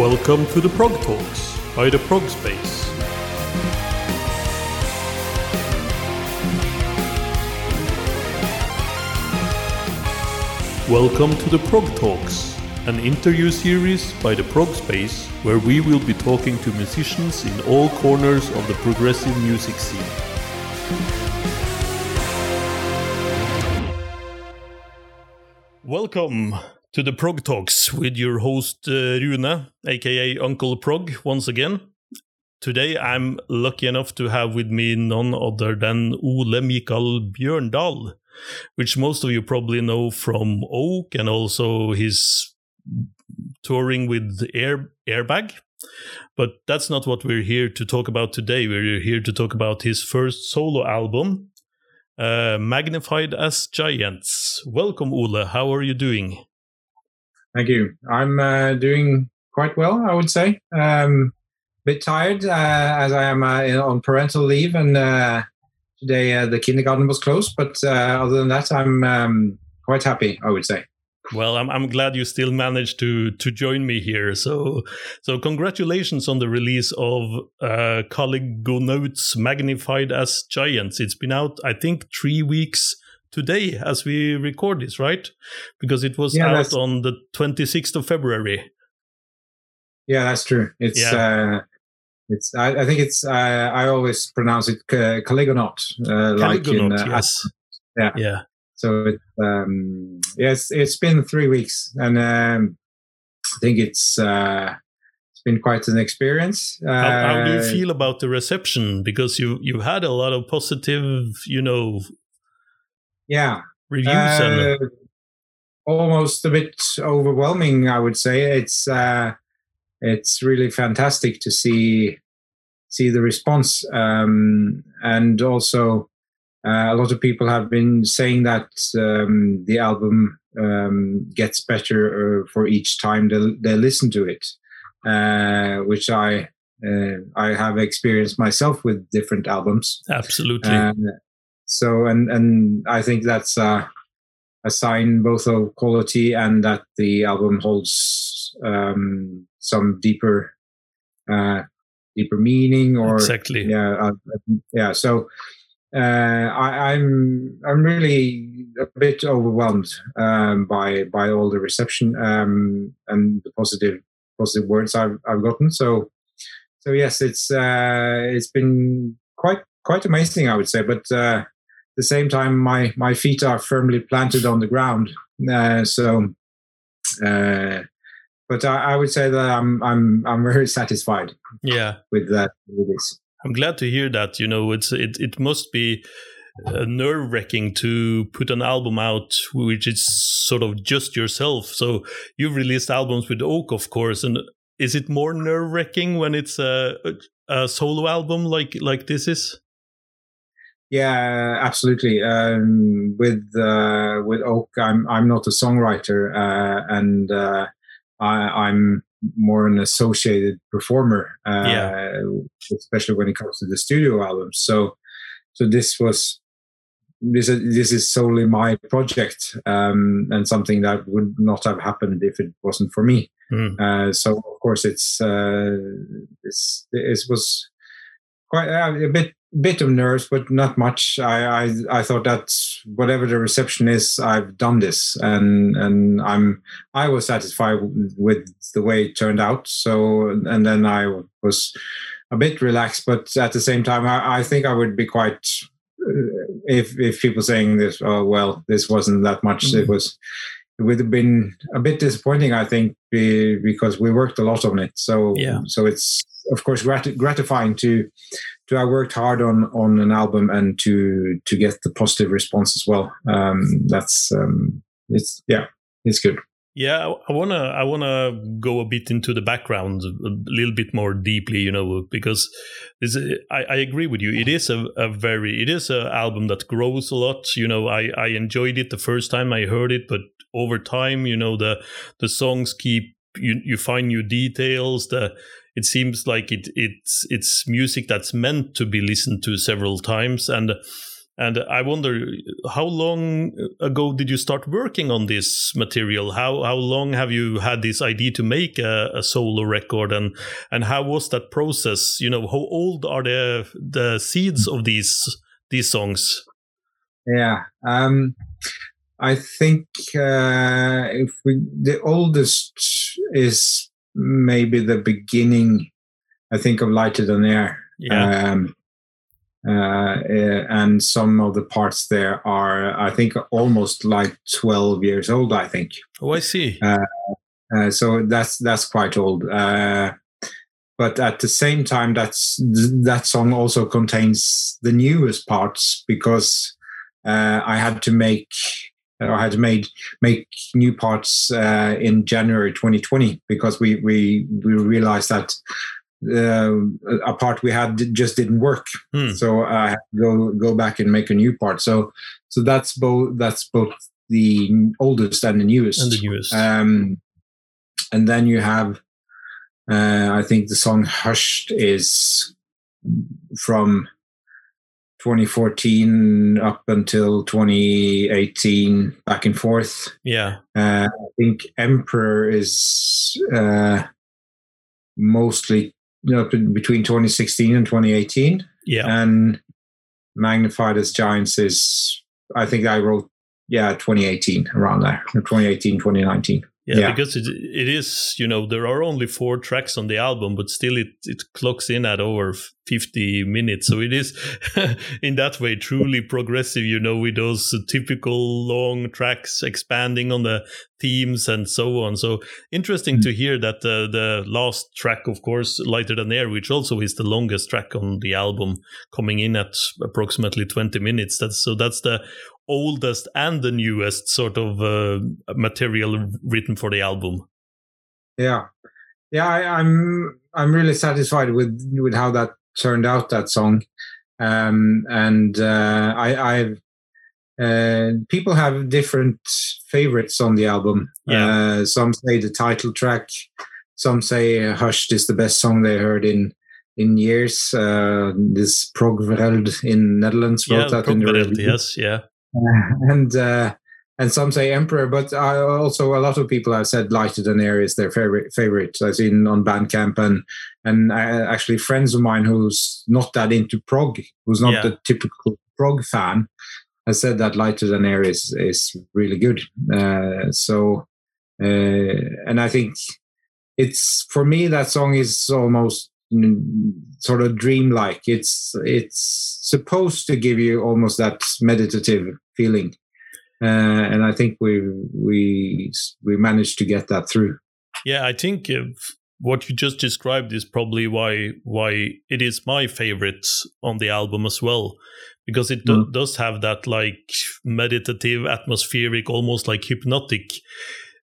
Welcome to the Prog Talks by the Prog Space. Welcome to the Prog Talks, an interview series by the Prog Space where we will be talking to musicians in all corners of the progressive music scene. Welcome to the Prog Talks with your host uh, Rune, aka Uncle Prog, once again. Today I'm lucky enough to have with me none other than Ole Mikael Bjørndal, which most of you probably know from Oak and also his touring with Air Airbag. But that's not what we're here to talk about today. We're here to talk about his first solo album, uh, Magnified as Giants. Welcome, Ole. How are you doing? Thank you. I'm uh, doing quite well, I would say. Um, bit tired uh, as I am uh, on parental leave, and uh, today uh, the kindergarten was closed. But uh, other than that, I'm um, quite happy, I would say. Well, I'm I'm glad you still managed to to join me here. So so congratulations on the release of uh, Notes Magnified as Giants. It's been out, I think, three weeks today as we record this, right? Because it was yeah, out on the 26th of February. Yeah, that's true. It's yeah. uh it's I, I think it's uh, I always pronounce it uh, Caligonaut, uh, like in uh, yes. yeah. Yeah. So it, um yes, it's been 3 weeks and um I think it's uh it's been quite an experience. Uh, how, how, do you uh, feel about the reception? Because you you've had a lot of positive, you know, yeah reviews uh, and almost a bit overwhelming i would say it's uh it's really fantastic to see see the response um and also uh, a lot of people have been saying that um, the album um, gets better uh, for each time they, they listen to it, uh, which I uh, I have experienced myself with different albums. Absolutely. So, and and I think that's uh, a sign both of quality and that the album holds um, some deeper, uh, deeper meaning. Or exactly, yeah, uh, yeah. So. Uh, I, am I'm, I'm really a bit overwhelmed um, by by all the reception um, and the positive positive words I've I've gotten. So so yes, it's uh, it's been quite quite amazing, I would say. But uh, the same time, my my feet are firmly planted on the ground. Uh, so, uh, but I, I, would say that I'm I'm I'm very satisfied. Yeah, with that. With this. I'm glad to hear that. You know, it's it it must be uh, nerve wracking to put an album out which is sort of just yourself. So you've released albums with Oak, of course, and is it more nerve wracking when it's a, a solo album like like this is? Yeah, absolutely. Um, with uh, with Oak, I'm I'm not a songwriter, uh, and uh, I, am more an associated performer. Uh, yeah. especially when it comes to the studio albums. So, so this was this this is solely my project, um, and something that would not have happened if it wasn't for me. Mm. so, of course, it's uh, it's it was quite uh, a bit bit of nerves, but not much. I, I I thought that whatever the reception is, I've done this, and and I'm I was satisfied with the way it turned out. So and then I was a bit relaxed, but at the same time, I, I think I would be quite uh, if if people saying this. Oh well, this wasn't that much. Mm-hmm. It was. It would have been a bit disappointing, I think, because we worked a lot on it. So, yeah. so it's of course grat- gratifying to to I worked hard on on an album and to to get the positive response as well. Um, that's um, it's yeah, it's good. Yeah, I wanna I wanna go a bit into the background a little bit more deeply, you know, because this I, I agree with you. It is a, a very it is an album that grows a lot. You know, I I enjoyed it the first time I heard it, but over time, you know, the the songs keep you you find new details. The it seems like it it's it's music that's meant to be listened to several times and And I wonder, how long ago did you start working on this material? How how long have you had this idea to make a, a solo record, and and how was that process? You know, how old are the the seeds of these these songs? Yeah, um, I think uh, if we the oldest is maybe the beginning. I think of lighter than air. Yeah. Um, uh, eh, and some of the parts there are, I think, almost like 12 years old. I think. Oh, I see. Uh, uh, so that's that's quite old. Uh, but at the same time, that's that song also contains the newest parts because uh, I had to make I had to make make new parts uh, in January 2020 because we we we realized that uh, a part we had just didn't work. Hmm. So I had to go go back and make a new part. So so that's both that's both the oldest and the newest. And the newest. Um, and then you have, uh, I think the song "Hushed" is from 2014 up until 2018, back and forth. yeah. Uh, I think Emperor is uh, mostly you know, between 2016 and 2018. Yeah. And Magnified as Giants is, I think I wrote, yeah, 2018, around there, 2018, 2019. Yeah, Yeah. because it it is you know there are only four tracks on the album, but still it it clocks in at over fifty minutes. So it is in that way truly progressive. You know, with those typical long tracks expanding on the themes and so on. So interesting Mm. to hear that the the last track, of course, "Lighter Than Air," which also is the longest track on the album, coming in at approximately twenty minutes. That's so that's the oldest and the newest sort of uh, material written for the album. Yeah, yeah, I, I'm I'm really satisfied with with how that turned out that song, um, and uh, I I've uh, people have different favorites on the album. Yeah. Uh, some say the title track, some say "Hushed" is the best song they heard in in years. Uh, this Progwereld in Netherlands wrote yeah, that in the review. yes, yeah, and uh, and some say emperor, but I also a lot of people have said lighter than air is their favorite favorite. I've seen on Bandcamp and and uh, actually friends of mine who's not that into prog, who's not Yeah. the typical prog fan, has said that lighter than air is is really good. Uh, so uh, and I think it's for me that song is almost sort of dreamlike. It's it's supposed to give you almost that meditative feeling, uh, and I think we we we managed to get that through. yeah. I think what you just described is probably why why it is my favorite on the album as well, because it do- Mm. does have that like meditative, atmospheric, almost like hypnotic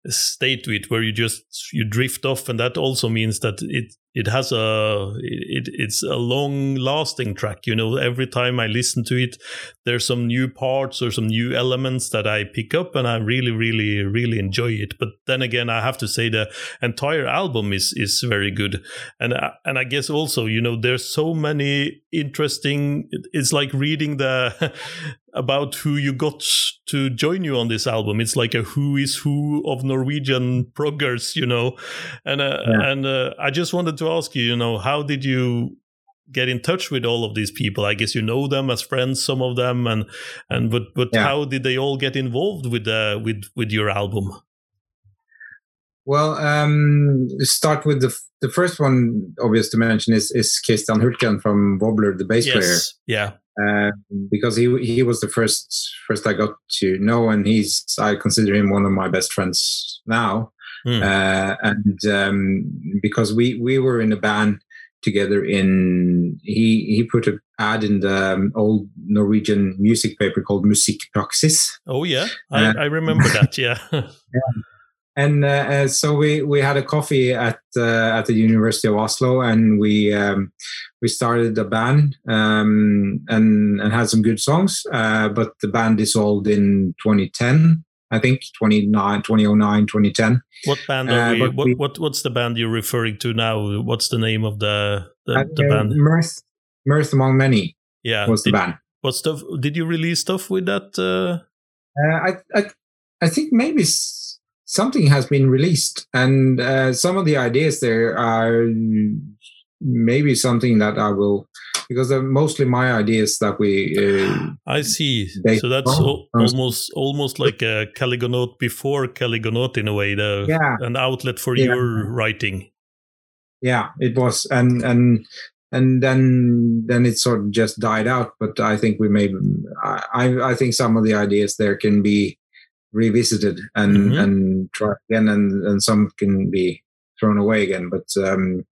state to it where you just you drift off and that also means that it it has a it, it's a long lasting track you know. Every time i listen to it there's some new parts or some new elements that i pick up and i really really really enjoy it. But then again i have to say the entire album is is very good. And and i guess also you know there's so many interesting it's like reading the about who you got to join you on this album it's like a who is who of norwegian proggers you know and uh, Yeah. and uh, i just wanted to ask you you know how did you get in touch with all of these people i guess you know them as friends some of them and and but but Yeah. how did they all get involved with uh with with your album Well, um, start with the the first one. Obvious to mention is is Kristian Hultgren from Wobbler, the bass player. yeah uh, because he he was the first first I got to know, and he's I consider him one of my best friends now. Hmm. Uh, and um, because we we were in a band together in he he put an ad in the um, old Norwegian music paper called Musikkpraxis, oh yeah I, Uh, I remember that yeah and uh, uh, so we we had a coffee at uh, at the University of Oslo, and we um, we started a band um, and and had some good songs. Uh, but the band dissolved in 2010, I think 29, 2009, 2010. what band are Uh, we, what, we- what what's the band you're referring to now what's the name of the the, And, the uh, band Mirth, Mirth among many yeah was the did, band. What stuff did you release stuff with that? Uh... Uh, I, I I think maybe something has been released, and uh, some of the ideas there are maybe something that I will because they're mostly my ideas that we. Uh, I see. So that's al- almost almost like a Caligonaut before Caligonaut in a way, the, yeah. an outlet for yeah. your writing. Yeah, it was, and and and then then it sort of just died out. But I think we made. I I think some of the ideas there can be revisited and mm-hmm. and try again, and and some can be thrown away again. But um,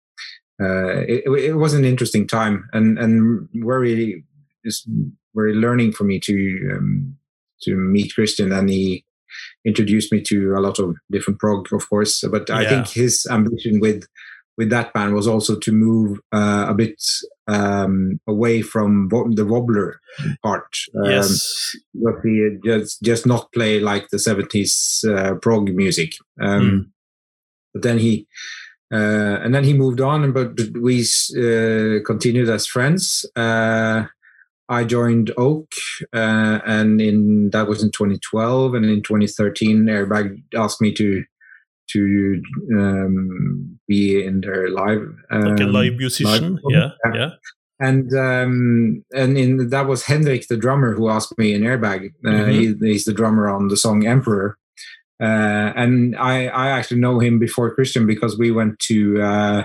uh, it, it, was an interesting time and and very just very learning for me to um, to meet Kristian and he introduced me to a lot of different prog of course but I think his ambition with with that band was also to move uh, a bit um, away from the wobbler part. Um, yes, but he just just not play like the seventies uh, prog music. Um, mm. But then he uh, and then he moved on, but we uh, continued as friends. Uh, I joined Oak, uh, and in that was in 2012, and in 2013, Airbag asked me to to um, be in their live um, like a um, live musician, live yeah, yeah. And um, and in that was Henrik, the drummer, who asked me in Airbag. Uh, mm-hmm. He, he's the drummer on the song Emperor. Uh, and I, I actually know him before Christian because we went to uh,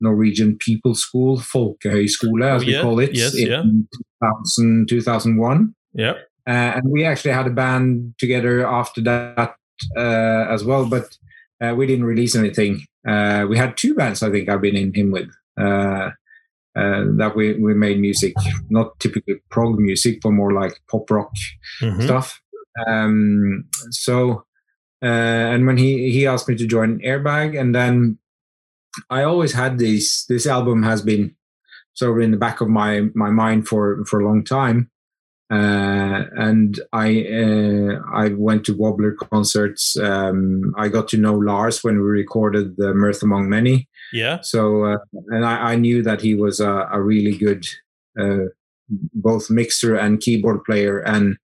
Norwegian People School, Folkehøyskole, as oh, yeah. we call it, yes, in yeah. 2000, 2001. Yeah. Uh, and we actually had a band together after that uh, as well, but uh, we didn't release anything. Uh, we had two bands, I think, I've been in him with. that we, we made music, not typically prog music, but more like pop rock mm-hmm. stuff. Um, so uh, and when he he asked me to join Airbag, and then I always had this. This album has been sort of in the back of my my mind for for a long time. Uh, and I uh, I went to Wobbler concerts. Um, I got to know Lars when we recorded the Mirth Among Many. Yeah. So uh, and I, I, knew that he was a, a really good uh, both mixer and keyboard player, and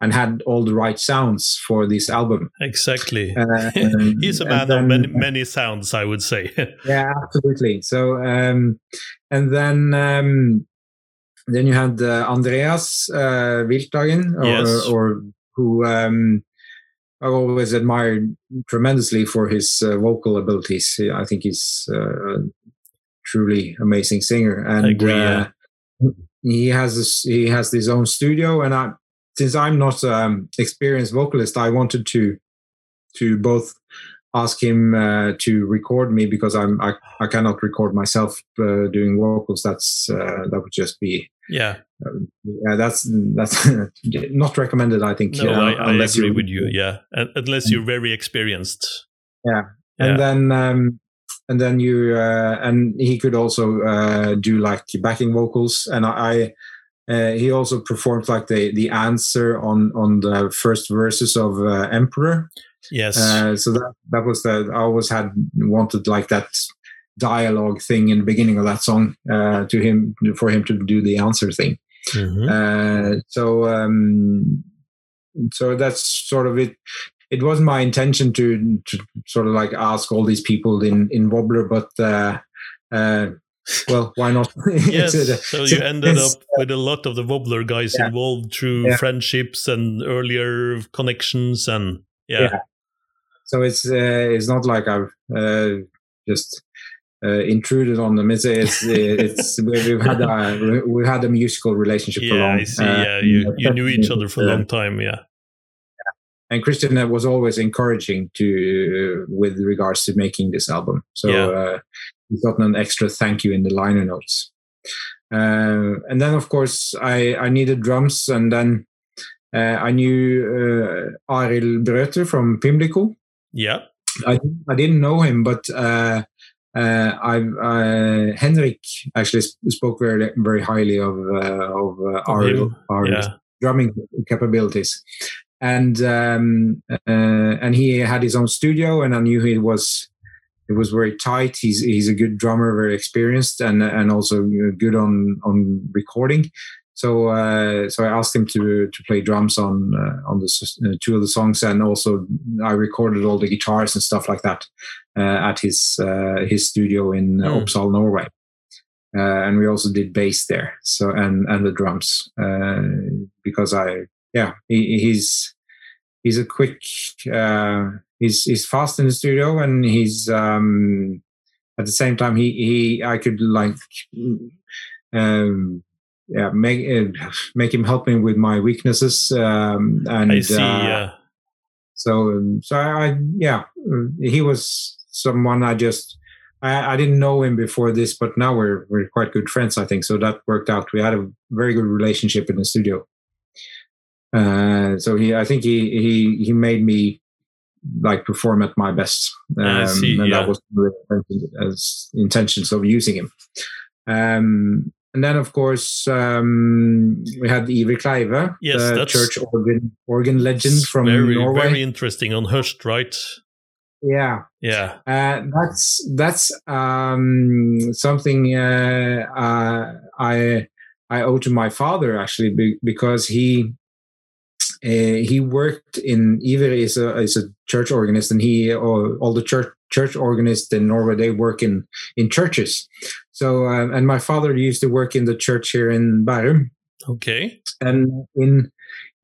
and had all the right sounds for this album. Exactly. Uh, He's a man then, of many, many sounds, I would say. yeah, absolutely. So, um, and then um, then you had uh, Andreas uh, or, yes. or, who um, I always admired tremendously for his uh, vocal abilities. I think he's uh, a truly amazing singer, and agree, yeah. Uh, he has this, he has his own studio, and I since I'm not um, experienced vocalist, I wanted to to both ask him uh, to record me because I'm I, I cannot record myself uh, doing vocals. That's uh, that would just be yeah um, yeah that's that's not recommended. I think no, I, I agree with you. Yeah, unless you're very experienced. Yeah, and yeah. then um, and then you uh, and he could also uh, do like backing vocals, and I uh, he also performed like the the answer on on the first verses of uh, Emperor. Yes. Uh, so that that was the I always had wanted like that dialogue thing in the beginning of that song uh, to him for him to do the answer thing. Mm-hmm. Uh, so um, so that's sort of it. It wasn't my intention to, to sort of like ask all these people in in Wobbler, but uh, well, why not? yes. a, so you ended up with a lot of the wobbler guys yeah. involved through yeah. friendships and earlier connections, and yeah. yeah. So it's uh, it's not like I've uh, just uh, intruded on them. It's it's, it's we've had a we've had a musical relationship yeah, for long. I see. yeah, you you knew each other for a long time. Yeah. And Kristian was always encouraging to with regards to making this album. So uh, He's gotten an extra thank you in the liner notes. Uh, and then, of course, I, I needed drums, and then uh, I knew uh, Brøter from Pymlico. Yeah. I, I didn't know him, but uh, uh, uh, Henrik actually spoke very very highly of uh, of uh, Arild, yeah. drumming capabilities, and um, uh, and he had his own studio, and I knew he was it was very tight. He's he's a good drummer, very experienced, and and also good on on recording. So uh, so I asked him to to play drums on uh, on the uh, two of the songs, and also I recorded all the guitars and stuff like that uh, at his uh, his studio in mm. Uppsala, Norway. and we also did bass there, so and and the drums because I yeah he, he's he's a quick he's he's fast in the studio and he's um, at the same time he he I could like um, yeah make uh, make him help me with my weaknesses um, and I see, uh, so um, so I, yeah he was someone I just I, I didn't know him before this but now we're we're quite good friends I think so that worked out. We had a very good relationship in the studio. Uh, so he I think he he he made me like perform at my best um, and yeah. that was as intentions of using him. Um, and then, of course, um, we had Iver Kleive, yes, the church organ organ legend from very, Norway. Very interesting on Hushed, right? Yeah, yeah. Uh, that's that's um, something uh, uh, I I owe to my father actually because he uh, he worked in Iver is a is a church organist and he all, all the church church organist in Norway they work in in churches. So um, and my father used to work in the church here in Bærum. Okay. And in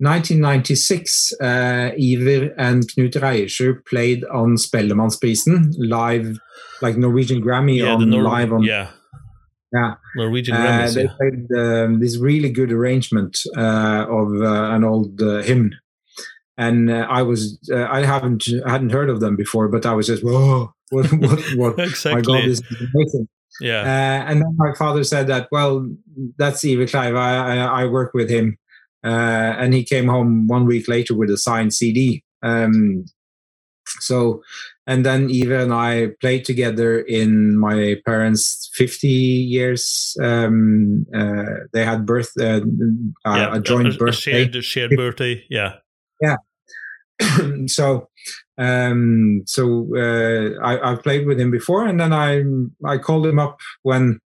1996, uh, Iver and Knut Reiersrud played on Spellemannsprisen live, like Norwegian Grammy yeah, on Nor- live on yeah. Yeah, Norwegian uh, they yeah. played um, this really good arrangement uh, of uh, an old uh, hymn, and uh, I was uh, I haven't I hadn't heard of them before, but I was just whoa, what what what exactly. my God, this is amazing. Yeah, and then my father said that well, that's Iver Kleive. I, I, I work with him, and he came home one week later with a signed CD. Um, so and then Iver and I played together in my parents' 50 years. Um, uh, they had birth, uh, yeah, a joint a, birthday. A shared, shared birthday, yeah. Yeah. so, um, so uh, I, I played with him before, and then I I called him up when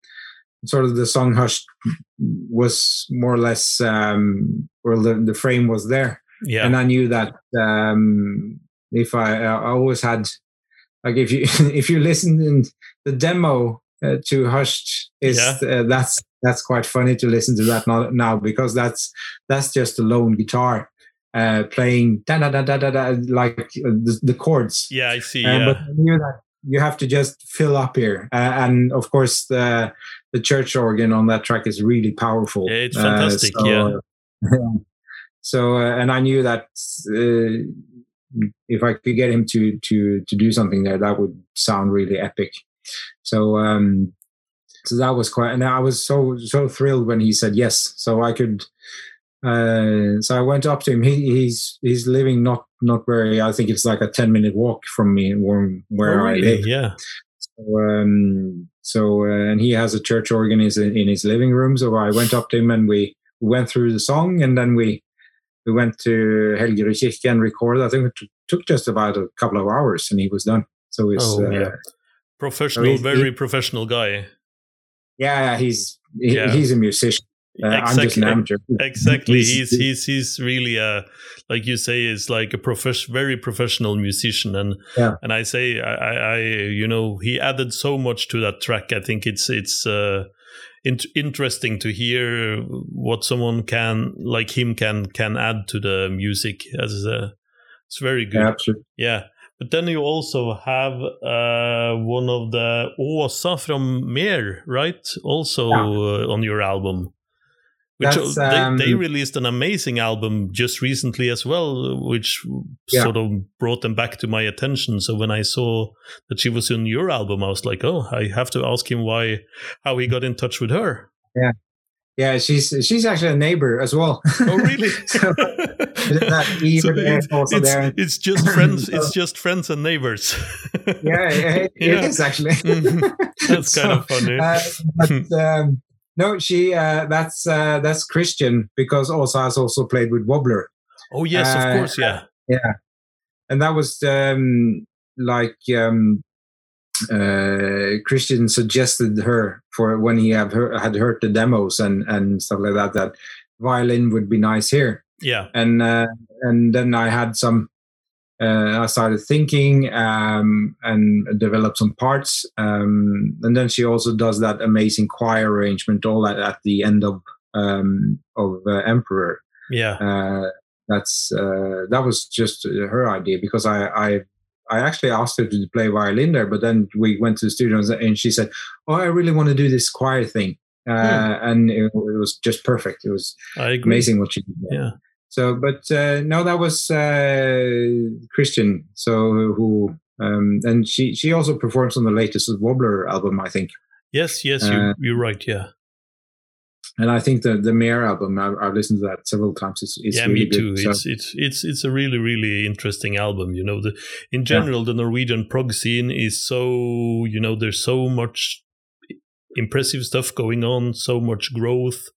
sort of the song "Hush" was more or less um, well the, the frame was there, yeah, and I knew that um, if I I always had like if you if you listen in the demo uh, to Hushed is Yeah. uh, that's that's quite funny to listen to that now, now because that's that's just a lone guitar uh, playing da da da da da da like uh, the, the chords. yeah, I see. Um, Yeah, But I knew that you have to just fill up here, uh, and of course the the church organ on that track is really powerful. Yeah, it's Uh, fantastic, so, yeah. so uh, and I knew that uh, if I could get him to to to do something there, that would sound really epic. So um, so that was quite, and I was so so thrilled when he said yes. So I could. Uh, so I went up to him. He, he's he's living not not very. I think it's like a ten minute walk from me where where Oh, I live. Yeah, So, um, so uh, and he has a church organ in his, in his living room. So I went up to him and we went through the song, and then we we went to Helgerud Kirke and recorded. I think it took just about a couple of hours, and he was done. So it's Oh, uh, yeah. professional, he's- very he- professional guy. yeah, he's he, Yeah. he's a musician. Uh, I'm just an amateur. Exactly. He's- He's he's really a like you say is like a very professional musician and Yeah. and I say I, I you know he added so much to that track. I think it's it's uh int- interesting to hear what someone can like him can can add to the music as uh, it's very good. Yeah, absolutely. Yeah. But then you also have uh, one of the Åsa from Meer, right? Also Yeah. uh, on your album. Which That's, they, um, they released an amazing album just recently as well, which Yeah. sort of brought them back to my attention. So when I saw that she was in your album, I was like, oh, I have to ask him why, how he got in touch with her. Yeah, Yeah, she's she's actually a neighbor as well. Oh, really? So, So it's, it's, it's just friends. it's just friends and neighbors. yeah, it, Yeah. it is actually. Mhm. That's kind of funny. uh, but um, no, she uh, that's uh, that's Kristian because also has also played with Wobbler, oh yes, of uh, course, yeah. Yeah. And that was um, like um, uh, Kristian suggested her for when he have heard, had heard the demos and and stuff like that that violin would be nice here. Yeah, and uh, and then I had some. Uh, I started thinking um, and developed some parts, um, and then she also does that amazing choir arrangement all at, at the end of um, of uh, Emperor. Yeah, uh, that's uh, that was just her idea because I I I actually asked her to play violin there, but then we went to the studio and she said, "Oh, I really want to do this choir thing," uh, hmm. and it, it, was just perfect. It was amazing what she did. There. Yeah. So, but uh, no, that was uh, Kristian. So who um, and she she also performs on the latest Wobbler album, I think. Yes, yes, you, uh, you're right. Yeah and I think the the Meer album I've, I've, listened to that several times. It's, it's yeah, really me too. Good, it's it's it's it's a really really interesting album. You know, the in general yeah. the Norwegian prog scene is so you know there's so much impressive stuff going on, so much growth,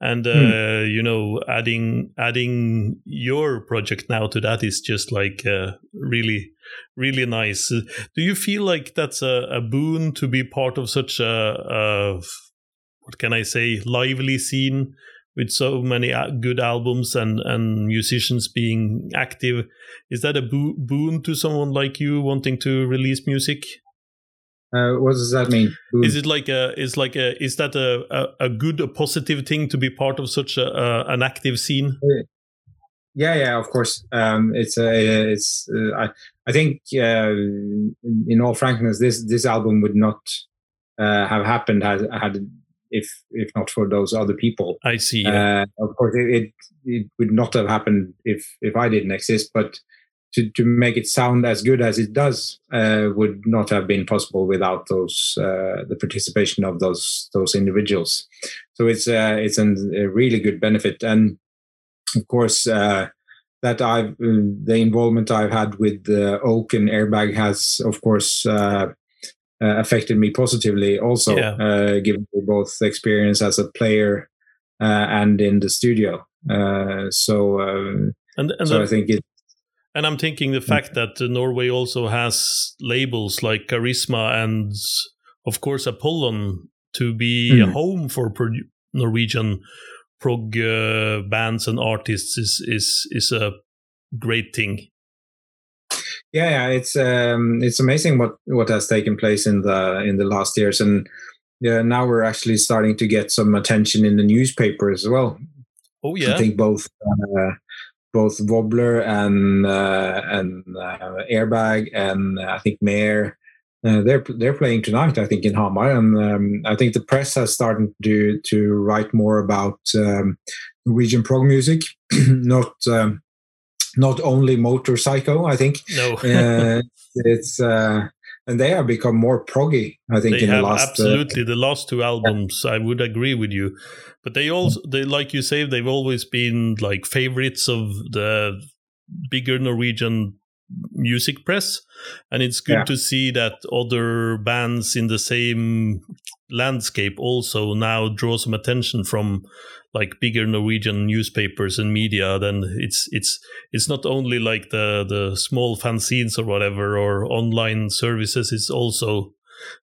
and uh, hmm. you know adding adding your project now to that is just like uh, really really nice. Do you feel like that's a, a boon to be part of such a, a what can I say, lively scene with so many uh, good albums and, and musicians being active. Is that a bo- boon to someone like you wanting to release music? Uh, what does that mean? Boon. Is it like a is like a is that a, a, a good a positive thing to be part of such a, a an active scene? Yeah, yeah, of course. Um, it's a it's uh, I I think uh, in all frankness, this this album would not uh, have happened had had if if not for those other people. I see. Yeah. Uh, of course, it, it, it would not have happened if if I didn't exist, but to, to make it sound as good as it does uh, would not have been possible without those uh, the participation of those those individuals. So it's uh, it's an, a really good benefit, and of course uh, that I've uh, the involvement I've had with Oak and Airbag has of course uh, affected me positively also yeah. uh, given both experience as a player uh, and in the studio uh, so um, and, and so the, I think it and I'm thinking the fact that Norway also has labels like Karisma and of course Apollon to be mm. a home for pro- Norwegian prog uh, bands and artists is is is a great thing yeah, yeah, it's um, it's amazing what what has taken place in the in the last years, and yeah, now we're actually starting to get some attention in the newspaper as well. Oh yeah, I think both uh, both Wobbler and uh, and uh, Airbag and uh, I think Meer. Uh, they're they're playing tonight, I think, in Hamar, and um, I think the press has started to to write more about um, Norwegian prog music, not um, not only Motorpsycho i think. No. Uh, it's uh, and they have become more proggy i think they in have the last uh, absolutely uh, the last two albums yeah. i would agree with you but they also they like you say they've always been like favorites of the bigger norwegian music press and it's good yeah. to see that other bands in the same landscape also now draw some attention from like bigger Norwegian newspapers and media, then it's it's it's not only like the the small fanzines or whatever or online services. It's also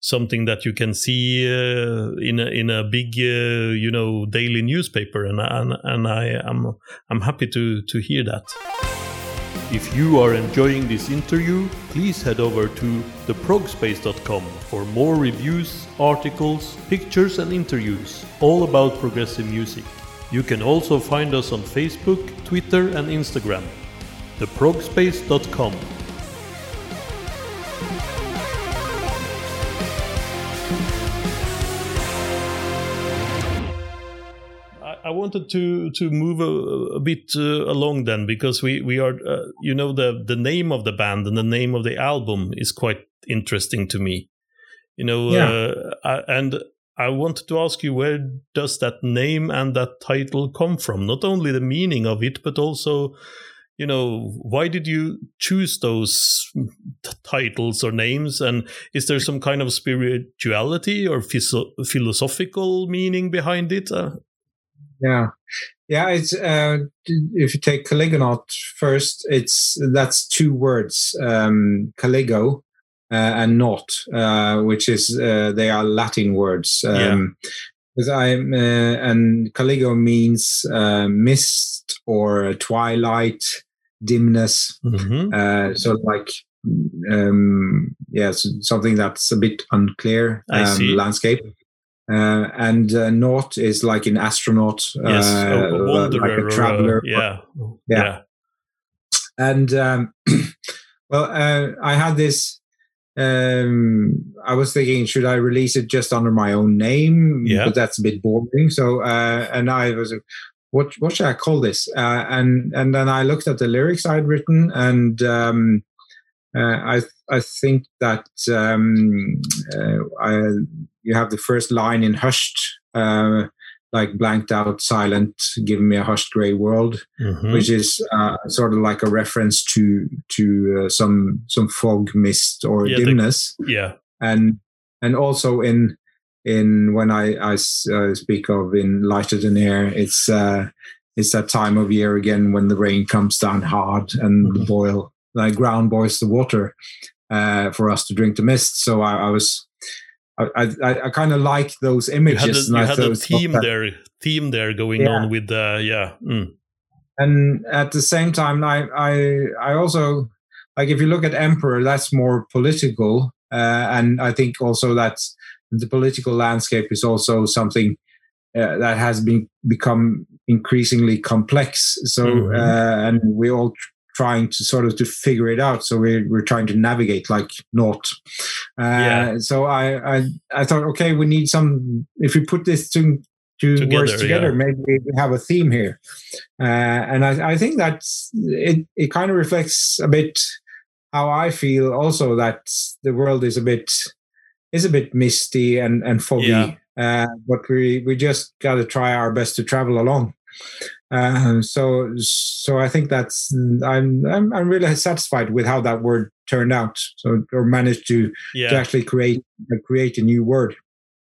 something that you can see uh, in a in a big uh, you know daily newspaper, and and and I am I'm happy to to hear that. If you are enjoying this interview, please head over to theprogspace.com for more reviews, articles, pictures, and interviews all about progressive music. You can also find us on Facebook, Twitter, and Instagram. theprogspace.com. I wanted to to move a, a bit uh, along then because we we are uh, you know the the name of the band and the name of the album is quite interesting to me. You know, yeah. uh, I, and I wanted to ask you where does that name and that title come from? Not only the meaning of it, but also you know why did you choose those t- titles or names and is there some kind of spirituality or phys- philosophical meaning behind it uh, yeah, yeah. It's uh, if you take Caligonaut first, it's that's two words. Um, Caligo, and naut, uh, which is uh they are Latin words. Um, because I'm and Caligo means mist or twilight, dimness. Mm-hmm. so like um, yeah, something that's a bit unclear um, landscape. Uh, and uh, naut is like an astronaut, yes, uh, a wanderer, like a traveler. yeah. yeah, yeah. And um, well, uh, I had this. Um, I was thinking, should I release it just under my own name? Yeah, but that's a bit boring. So, uh, and I was, what what should I call this? Uh, and and then I looked at the lyrics I'd written, and um, I I think that um, I you have the first line in hushed uh, like blanked out silent giving me a hushed gray world mm-hmm. which is uh, sort of like a reference to to uh, some some fog mist or yeah, dimness the, yeah and and also in in when i i uh, speak of in lighter than air it's uh it's that time of year again when the rain comes down hard and mm-hmm. the boil like ground boils the water uh, for us to drink the mist so i, I was I, I, I kind of like those images. You had a, you had a theme there, theme there going yeah. on with the uh, yeah. Mm. And at the same time, I, I I also like if you look at Emperor, that's more political, uh, and I think also that the political landscape is also something uh, that has been become increasingly complex. So Mhm. uh, and we all trying to sort of to figure it out. So we're we're trying to navigate like not. Uh, Yeah. So I, I I thought, okay, we need some. If we put this two two Together, words together, yeah. maybe we have a theme here. Uh, and I I think that's it. It kind of reflects a bit how I feel. Also, that the world is a bit is a bit misty and and foggy. Yeah. Uh, but we we just got to try our best to travel along. Uh, so so I think that's I'm, I'm I'm really satisfied with how that word turned out. So or managed to, to actually create uh, create a new word.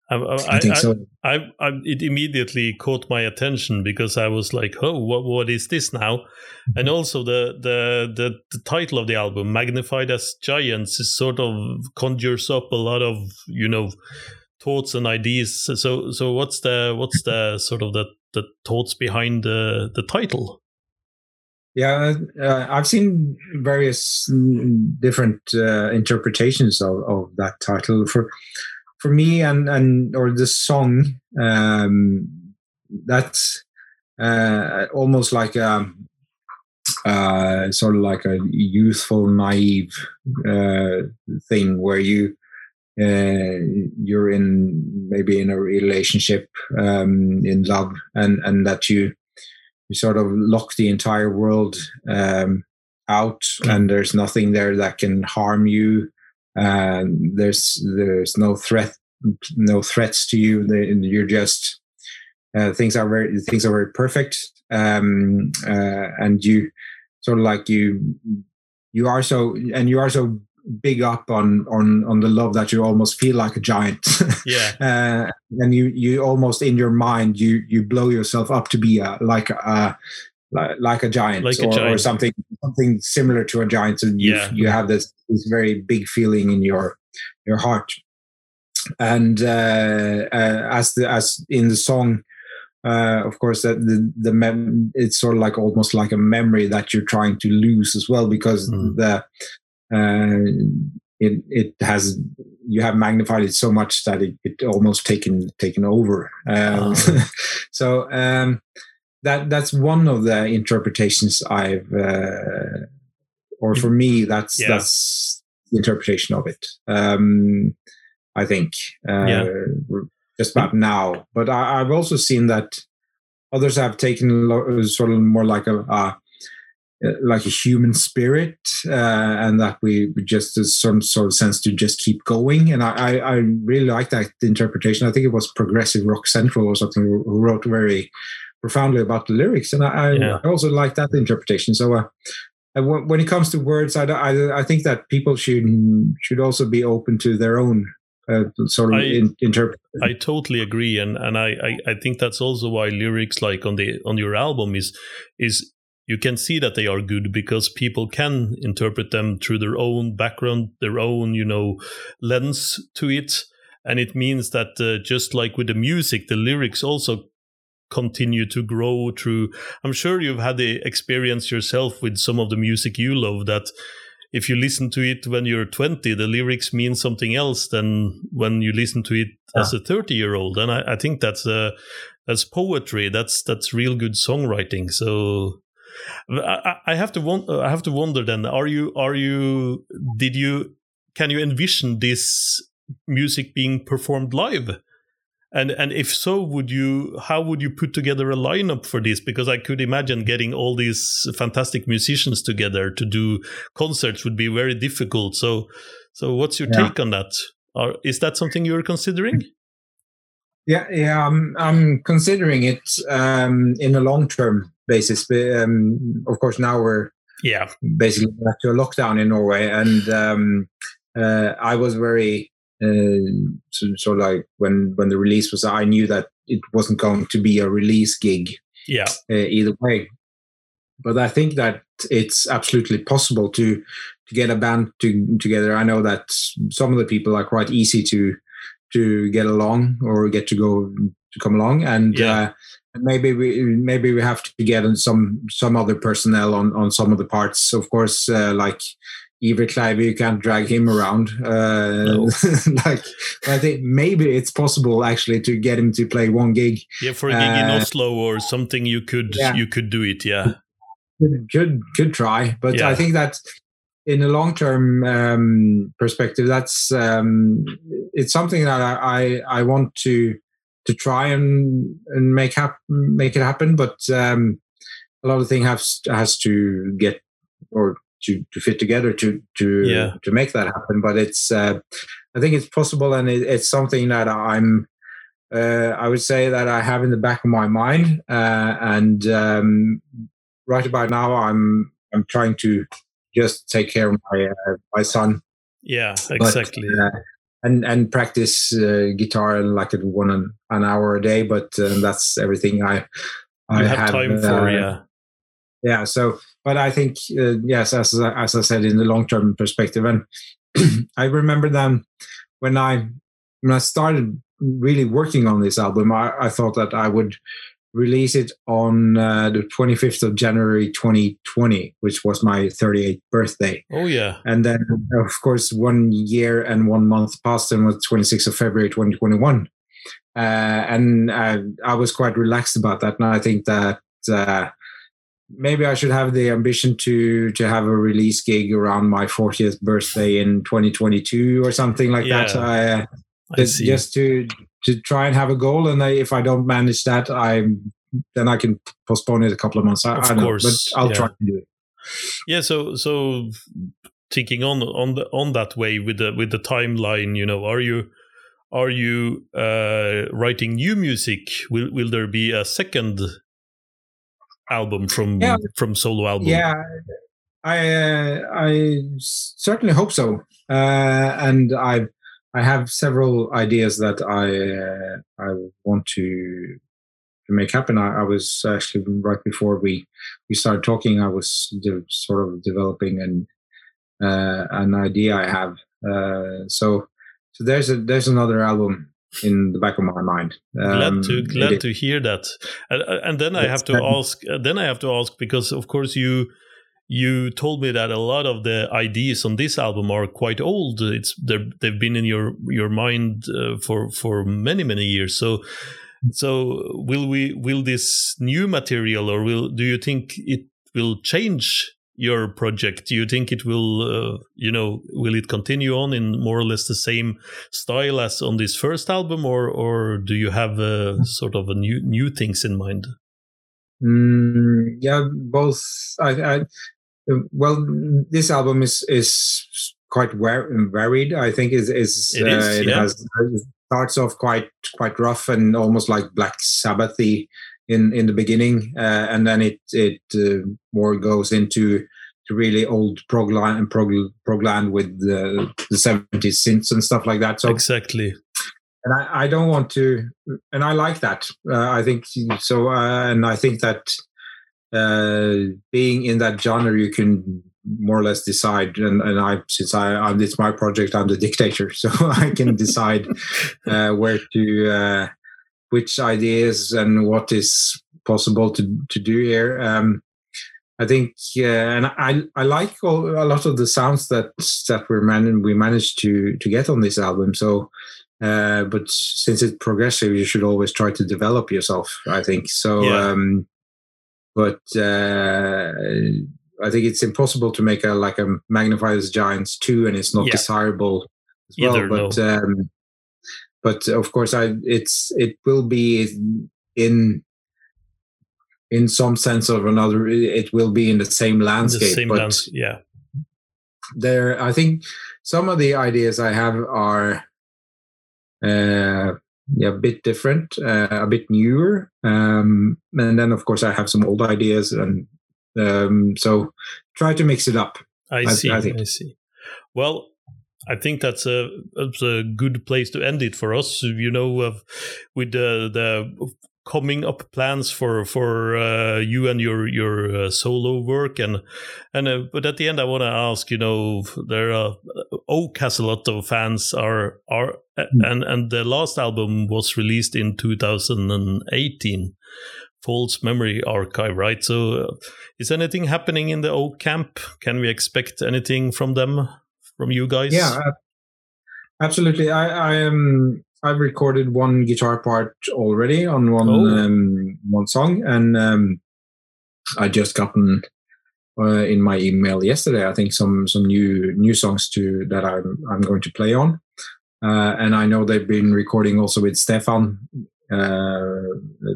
I, I, I, think so. I, I, it immediately caught my attention because I was like, "Oh, what, what is this now?" Mm-hmm. And also the, the the the title of the album, "Magnified as Giants," is sort of conjures up a lot of you know thoughts and ideas. So, so what's the what's the sort of the the thoughts behind the the title? Yeah, uh, I've seen various different uh, interpretations of, of that title. For for me and and or the song, um, that's uh, almost like a uh, sort of like a youthful, naive uh, thing where you uh, you're in maybe in a relationship, um, in love, and and that you you sort of lock the entire world um, out, and there's nothing there that can harm you. And there's there's no threat, no threats to you. You're just uh, things are very things are very perfect, um, uh, and you sort of like you you are so and you are so big up on on on the love that you almost feel like a giant. Yeah, uh, and you you almost in your mind you you blow yourself up to be a, like a like, like a giant, Like a or, or something something similar to a giant. So you Yeah. you have this this very big feeling in your your heart. And uh, uh, as the as in the song, uh, of course, that the the mem- it's sort of like almost like a memory that you're trying to lose as well because Mm. the it it has you have magnified it so much that it, it almost taken taken over. Um, Ah. so um, that that's one of the interpretations I've, uh, or for me, that's Yeah. that's the interpretation of it. Um, I think uh, Yeah. just about now, but I, I've also seen that others have taken sort of more like a. Uh, uh, like a human spirit, uh, and that we just there's some sort of sense to just keep going. And I, I, I really like that interpretation. I think it was Progressive Rock Central or something who wrote very profoundly about the lyrics, and I, Yeah. I also like that interpretation. So. Uh, when when it comes to words, I, I, I think that people should should also be open to their own uh, sort of I- in, interpret. I totally agree, and and I, I I think that's also why lyrics like on the on your album is is you can see that they are good because people can interpret them through their own background, their own, you know, lens to it. And it means that uh, just like with the music, the lyrics also continue to grow through. I'm sure you've had the experience yourself with some of the music you love that if you listen to it when you're 20, the lyrics mean something else than when you listen to it yeah. as a 30 year old. And I, I think that's uh, that's poetry. That's that's real good songwriting. So I, I have to won- I have to wonder then are you are you did you can you envision this music being performed live? And and if so, would you how would you put together a lineup for this? Because I could imagine getting all these fantastic musicians together to do concerts would be very difficult. So so what's your yeah. take on that? Or is that something you're considering? Yeah, yeah, I'm I'm considering it um, in the long term basis. But, um, of course, now we're yeah basically back to a lockdown in Norway, and um, uh, I was very uh, so, so like when when the release was, I knew that it wasn't going to be a release gig. Yeah. Uh, either way, but I think that it's absolutely possible to to get a band to, together. I know that some of the people are quite easy to to get along or get to go to come along, and yeah. uh, maybe we maybe we have to get some some other personnel on on some of the parts. Of course, uh, like Iver Kleive, you can't drag him around. Uh, no. like, I think maybe it's possible actually to get him to play one gig. Yeah, for a gig uh, in Oslo or something, you could yeah. you could do it. Yeah, could could, could try, but yeah. I think that in a long term um, perspective, that's um, it's something that I, I, I want to to try and and make hap- make it happen, but um, a lot of things has has to get or to, to fit together to to yeah. to make that happen. But it's uh, I think it's possible, and it, it's something that I'm. Uh, I would say that I have in the back of my mind, uh, and um, right about now, I'm I'm trying to just take care of my uh, my son. Yeah, exactly. But, uh, and and practice uh, guitar like at one an, an hour a day, but that's everything I I have, have time for. Yeah, yeah. So but I think uh, yes, as as I said, in the long term perspective, and I remember then when I when I started really working on this album, I, I thought that I would release it on uh, the 25th of January 2020, which was my 38th birthday. Oh yeah. And then of course one year and one month passed and was 26th of February 2021. Uh, and uh, I was quite relaxed about that. And I think that uh, maybe I should have the ambition to to have a release gig around my 40th birthday in 2022 or something like yeah, that. I, uh, just, just to to try and have a goal, and I, if I don't manage that, I'm then I can postpone it a couple of months. I, of I course, know, but I'll yeah. try to do it. Yeah. So so thinking on on the on that way with the with the timeline, you know, are you are you uh, writing new music? Will will there be a second album from yeah. from solo album. Yeah, I uh, I certainly hope so, uh, and I I have several ideas that I uh, I want to to make happen. I, I, was actually right before we we started talking. I was de- sort of developing an uh, an idea I have. Uh, so so there's a there's another album in the back of my mind. Um, glad to glad to hear that. And, and then I have to ask. Uh, then I have to ask because, of course, you you told me that a lot of the ideas on this album are quite old. It's they've been in your your mind uh, for for many many years. So so will we will this new material or will do you think it will change your project do you think it will uh, you know will it continue on in more or less the same style as on this first album or or do you have a uh, sort of a new new things in mind mm, yeah both I, I, well this album is is quite varied i think is is it, is, uh, it yeah. has it starts off quite quite rough and almost like black sabbathy in in the beginning, uh, and then it it uh, more goes into really old progland and prog, progland with the the seventies synths and stuff like that. So exactly. And I, I don't want to, and I like that. Uh, I think so, uh, and I think that uh, being in that genre, you can more or less decide. And, and I, since I, I'm, it's my project, I'm the dictator, so I can decide uh, where to, uh, which ideas and what is possible to to do here. Um, I think, yeah, and I I like all, a lot of the sounds that that we man we managed to to get on this album. So, uh, but since it's progressive, you should always try to develop yourself. I think so. Yeah. Um, but uh, I think it's impossible to make a like a magnified as giants two, and it's not Yeah. desirable as well. Either, but um, but of course, I it's it will be in in some sense or another. It will be in the same The landscape, same but lands- yeah. there i think some of the ideas i have are uh yeah a bit different uh, a bit newer um and then of course i have some old ideas and um so try to mix it up I I- see. I, I see. Well, I think that's a that's a good place to end it for us. You know, uh, with the the coming up plans for for uh, you and your your uh, solo work. And and uh, but at the end I want to ask you know there are Oak has a lot of fans are are Mm. and and the last album was released in 2018 false memory archive right? So uh, is anything happening in the Oak camp? Can we expect anything from them from you guys? Yeah uh, absolutely. I i am i've recorded one guitar part already on one Oh. um one song and um i just gotten uh, in my email yesterday i think some some new new songs to that i'm i'm going to play on uh, and i know they've been recording also with stefan uh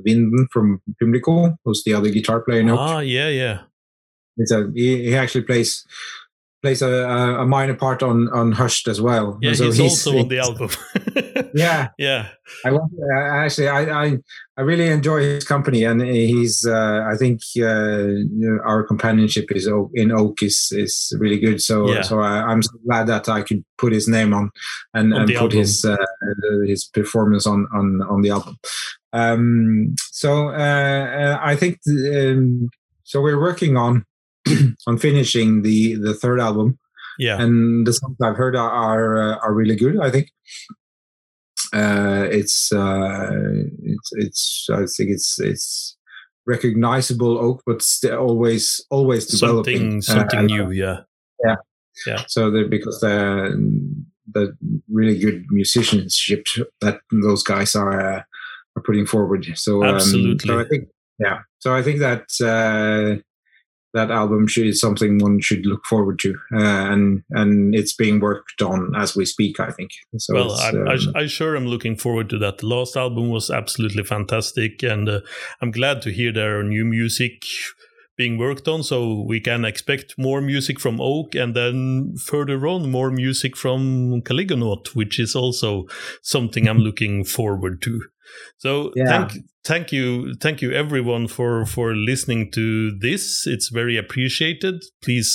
Hvinden from Pymlico, who's the other guitar player ah yeah yeah It's a, he, he actually plays plays a, a, minor part on on Hushed as well. yeah So he's, also on the album Yeah, yeah I want uh, actually I, I I really enjoy his company and he's uh, I think uh, our companionship is in Oak is is really good. So Yeah. so I, I'm so glad that I could put his name on and, On and put album. his uh, his performance on on on the album. Um, so uh, uh, I think um, so. We're working on on finishing the the third album yeah and the songs I've heard are are, uh, are really good. I think uh, it's uh, it's it's I think it's it's recognizable oak, but still always always developing something something Uh, new yeah yeah, yeah. So because the the really good musicianship that those guys are uh, are putting forward. So um, Absolutely. so I think yeah. So I think that. That album should, is something one should look forward to, uh, and and it's being worked on as we speak. I think. So well, I, um, I, I sure am looking forward to that. The last album was absolutely fantastic, and uh, I'm glad to hear there are new music being worked on. So we can expect more music from Oak, and then further on, more music from Caligonaut, which is also something I'm looking forward to. So Yeah. thank thank you thank you everyone for for listening to this. It's very appreciated. Please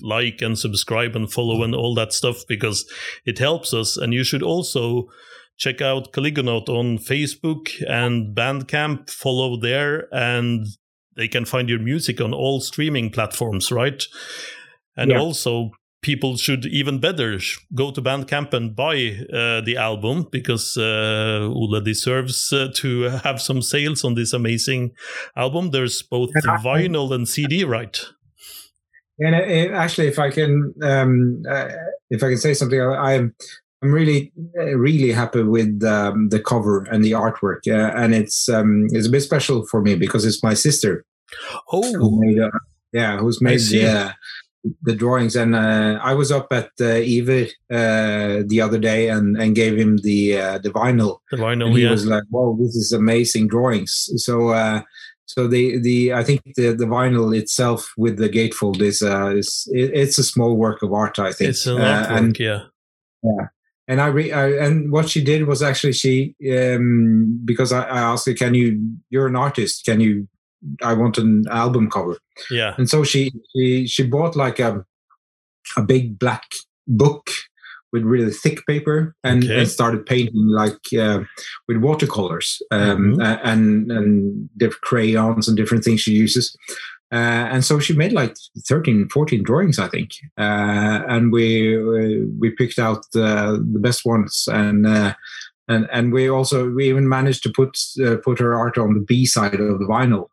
like and subscribe and follow and all that stuff because it helps us. And you should also check out Caligonaut on Facebook and Bandcamp. Follow there, and they can find your music on all streaming platforms, right? And Yeah. also, people should even better sh- go to Bandcamp and buy uh, the album because uh, Ole deserves uh, to have some sales on this amazing album. There's both And I- vinyl and CD, right? And uh, uh, actually, if I can, um, uh, if I can say something, I- I'm I'm really uh, really happy with um, the cover and the artwork, uh, and it's um, it's a bit special for me because it's my sister who Oh, made, uh, yeah, who's made the uh, the drawings, and uh, I was up at uh, Iver uh, the other day and and gave him the uh, the vinyl, the vinyl, and he yeah. was like, "Wow, this is amazing drawings." So, uh, so the the I think the the vinyl itself with the gatefold is uh, is it, it's a small work of art. I think It's an Uh, artwork, and yeah. And I, re- I and what she did was actually she um, because I, I asked her, "Can you? You're an artist. Can you?" I want an album cover, Yeah. and so she she she bought like a a big black book with really thick paper and, Okay. and started painting like uh, with watercolors um, Mhm. and and different crayons and different things she uses. Uh, and so she made like 13, 14 drawings, I think. Uh, and we we picked out the best ones, and uh, and and we also we even managed to put uh, put her art on the B side of the vinyl.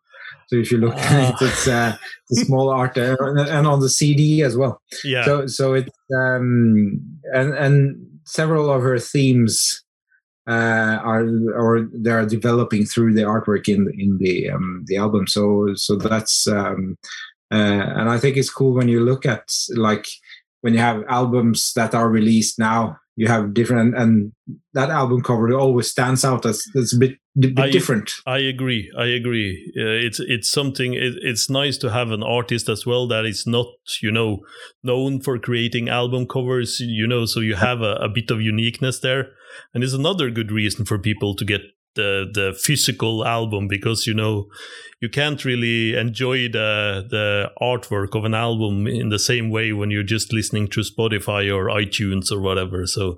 So if you look at it, ah. it's uh, the small art there, and on the CD as well. Yeah. So so it's um, and and several of her themes uh, are or they are developing through the artwork in in the um, the album. So so that's um, uh, and I think it's cool when you look at like when you have albums that are released now you have different and that album cover always stands out as it's a bit, bit I, different. I agree i agree. Uh, it's it's something it, it's nice to have an artist as well that is not you know known for creating album covers you know so you have a, a bit of uniqueness there and it's another good reason for people to get the the physical album because you know you can't really enjoy the the artwork of an album in the same way when you're just listening to Spotify or iTunes or whatever. So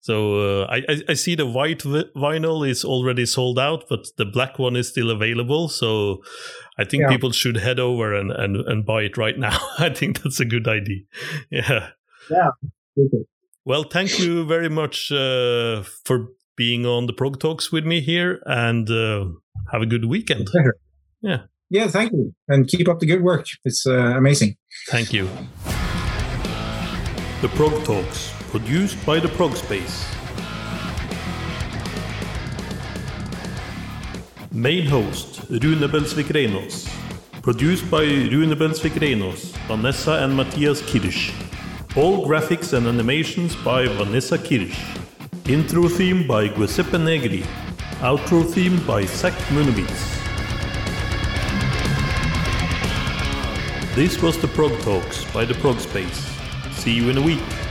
so uh, I I see the white vinyl is already sold out, but the black one is still available. So I think yeah. people should head over and, and and buy it right now. I think that's a good idea. Yeah. Yeah. Well, thank you very much uh, for being on the Prog Talks with me here, and uh, have a good weekend. Yeah. Yeah, thank you, and keep up the good work. It's uh, amazing. Thank you. The Prog Talks, produced by the Prog Space. Main host Rune Belsvik Reinås. Produced by Rune Belsvik Reinås, Vanessa and Matthias Kirsch. All graphics and animations by Vanessa Kirsch. Intro theme by Giuseppe Negri. Outro theme by Zach Munovitz. This was the Prog Talks by the Prog Space. See you in a week.